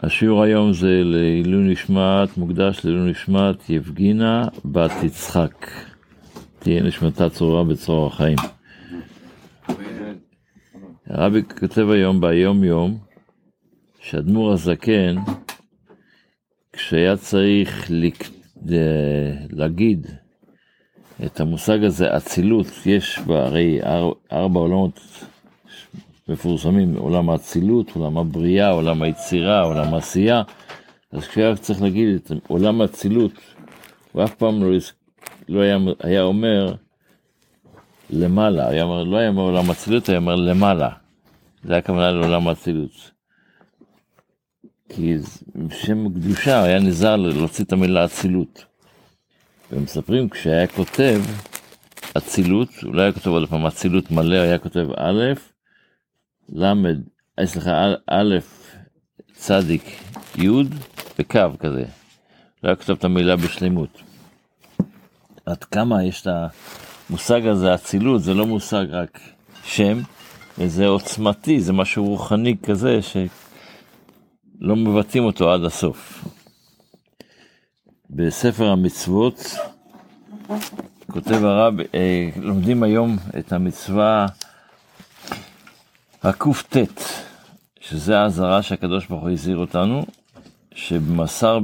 השיעור היום זה לעילוי נשמת, מוקדש לעילוי נשמת יבגינה בת יצחק. תהיה נשמתה צרורה בצרור החיים. הרבי כותב היום ביום יום שאדמו"ר הזקן, כשהיה צריך להגיד את המושג הזה, אצילות, יש בה הרי ארבע עולמות מפורסמים, עולם האצילות, עולם הבריאה, עולם היצירה, עולם העשייה. אז כשהיה צריך להגיד את עולם האצילות, הוא אף פעם לא, לא היה, היה אומר למעלה, היה אומר, לא היה אומר עולם האצילות, היה אומר למעלה. זה הכוונה לעולם האצילות. כי בשם קדושה היה נזהר להוציא את המילה אצילות. ומספרים כשהיה כותב אצילות, הוא לא היה כותב עוד פעם אצילות מלא, היה כותב א', למד, סליחה, א', צדיק, י', בקו כזה. לא כותב את המילה בשלמות. עד כמה יש את המושג הזה, אצילות, זה לא מושג רק שם, וזה עוצמתי, זה משהו רוחני כזה שלא מבטאים אותו עד הסוף. בספר המצוות כותב הרב, אה, לומדים היום את המצווה הקט, שזה האזהרה שהקדוש ברוך הוא הזהיר אותנו, שבמעשר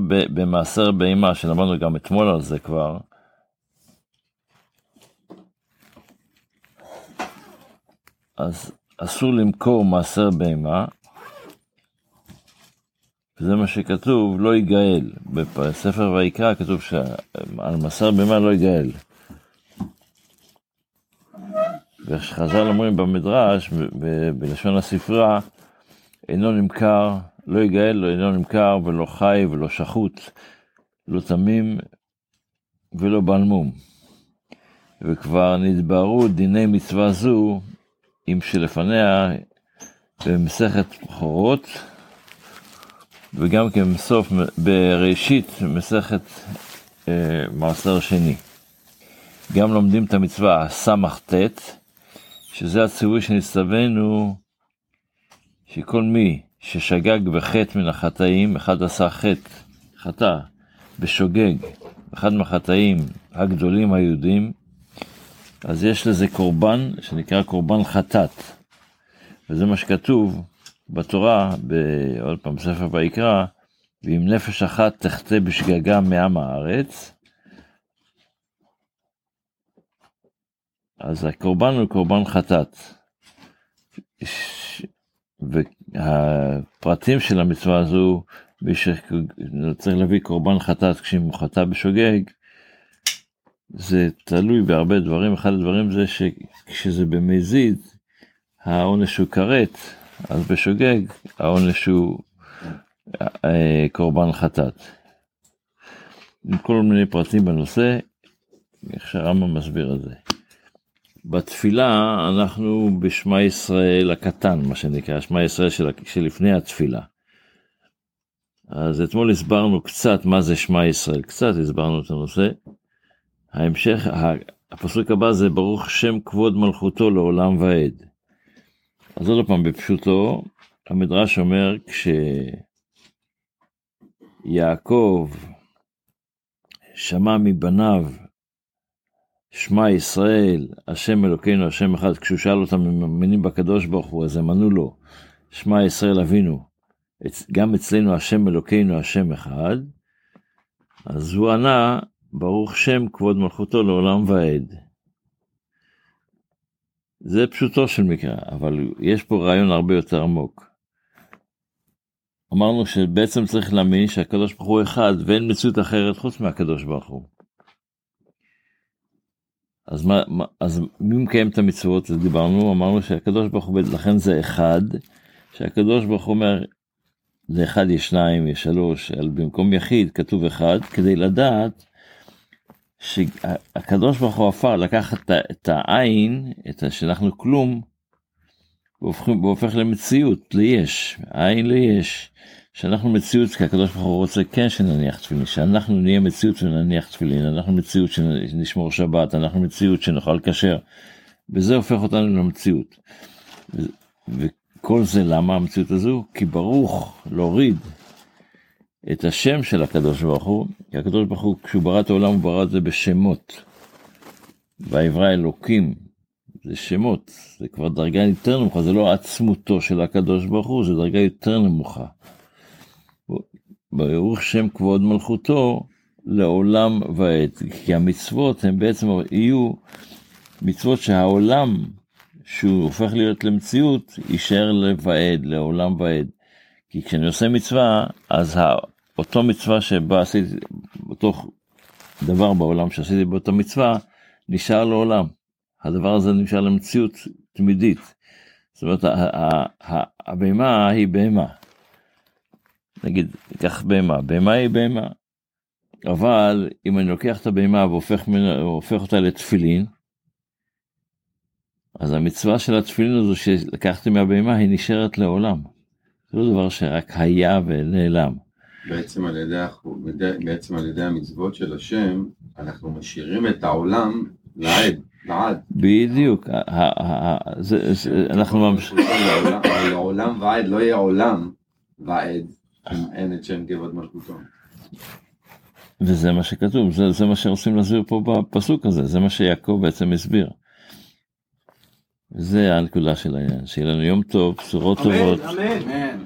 בהמה, שלמדנו גם אתמול על זה כבר, אז אסור למכור מעשר בהמה, וזה מה שכתוב, לא יגאל. בספר ויקרא כתוב שעל מעשר בהמה לא יגאל. וחז"ל אומרים במדרש, בלשון הספרה, אינו נמכר, לא יגאל, לא אינו נמכר, ולא חי, ולא שחוט, לא תמים, ולא בעל מום. וכבר נתבהרו דיני מצווה זו, עם שלפניה במסכת בכורות, וגם כן בסוף, בראשית מסכת אה, מעשר שני. גם לומדים את המצווה הס"ט, שזה הציווי שנצטווינו, שכל מי ששגג בחטא מן החטאים, אחד עשה חטא, חטא, בשוגג, אחד מהחטאים הגדולים היהודים, אז יש לזה קורבן שנקרא קורבן חטאת. וזה מה שכתוב בתורה, עוד פעם, ספר ויקרא, ואם נפש אחת תחטא בשגגה מעם הארץ, אז הקורבן הוא קורבן חטאת. והפרטים של המצווה הזו, מי שצריך להביא קורבן חטאת כשהוא חטא בשוגג, זה תלוי בהרבה דברים, אחד הדברים זה שכשזה במזיד, העונש הוא כרת, אז בשוגג העונש הוא אה, קורבן חטאת. עם כל מיני פרטים בנושא, איך שהרמב"ם מסביר את זה. בתפילה אנחנו בשמע ישראל הקטן, מה שנקרא, שמע ישראל של, שלפני התפילה. אז אתמול הסברנו קצת מה זה שמע ישראל, קצת הסברנו את הנושא. ההמשך, הפסוק הבא זה ברוך שם כבוד מלכותו לעולם ועד. אז עוד פעם בפשוטו, המדרש אומר כשיעקב שמע מבניו שמע ישראל, השם אלוקינו, השם אחד, כשהוא שאל אותם אם מאמינים בקדוש ברוך הוא, אז הם ענו לו, שמע ישראל אבינו, גם אצלנו השם אלוקינו, השם אחד, אז הוא ענה, ברוך שם כבוד מלכותו לעולם ועד. זה פשוטו של מקרא, אבל יש פה רעיון הרבה יותר עמוק. אמרנו שבעצם צריך להאמין שהקדוש ברוך הוא אחד ואין מציאות אחרת חוץ מהקדוש ברוך הוא. אז, מה, מה, אז מי מקיים את המצוות? אז דיברנו, אמרנו שהקדוש ברוך הוא, לכן זה אחד, שהקדוש ברוך הוא אומר, לאחד יש שניים, יש שלוש, על במקום יחיד כתוב אחד, כדי לדעת שהקדוש ברוך הוא עפר לקחת את העין, את שאנחנו כלום, והופך למציאות, ליש, העין ליש. שאנחנו מציאות, כי הקדוש ברוך הוא רוצה כן שנניח תפילין, שאנחנו נהיה מציאות ונניח תפילין, אנחנו מציאות שנשמור שבת, אנחנו מציאות שנאכל כשר, וזה הופך אותנו למציאות. וכל זה למה המציאות הזו? כי ברוך להוריד את השם של הקדוש ברוך הוא, כי הקדוש ברוך הוא, כשהוא ברא את העולם, הוא ברא את זה בשמות. ויברא אלוקים, זה שמות, זה כבר דרגה יותר נמוכה, זה לא עצמותו של הקדוש ברוך הוא, זה דרגה יותר נמוכה. ברוך שם כבוד מלכותו לעולם ועד, כי המצוות הן בעצם יהיו מצוות שהעולם, שהוא הופך להיות למציאות, יישאר לבעד, לעולם ועד. כי כשאני עושה מצווה, אז אותו מצווה שבה עשיתי, אותו דבר בעולם שעשיתי באותה מצווה, נשאר לעולם. הדבר הזה נשאר למציאות תמידית. זאת אומרת, הבהמה היא בהמה. נגיד, קח בהמה, בהמה היא בהמה. אבל אם אני לוקח את הבהמה והופך אותה לתפילין, אז המצווה של התפילין הזו שלקחתי מהבהמה היא נשארת לעולם. זה לא דבר שרק היה ונעלם. בעצם על ידי, בעצם על ידי המצוות של השם, אנחנו משאירים את העולם לעד, לעד. בדיוק, אנחנו ממשיכים. לעולם ועד לא יהיה עולם ועד, אם אין את שם גבעת מלכותו. וזה מה שכתוב, זה, זה מה שרוצים להסביר פה בפסוק הזה, זה מה שיעקב בעצם הסביר. זה הנקודה של העניין, שיהיה לנו יום טוב, בשורות טובות. אמן, אמן.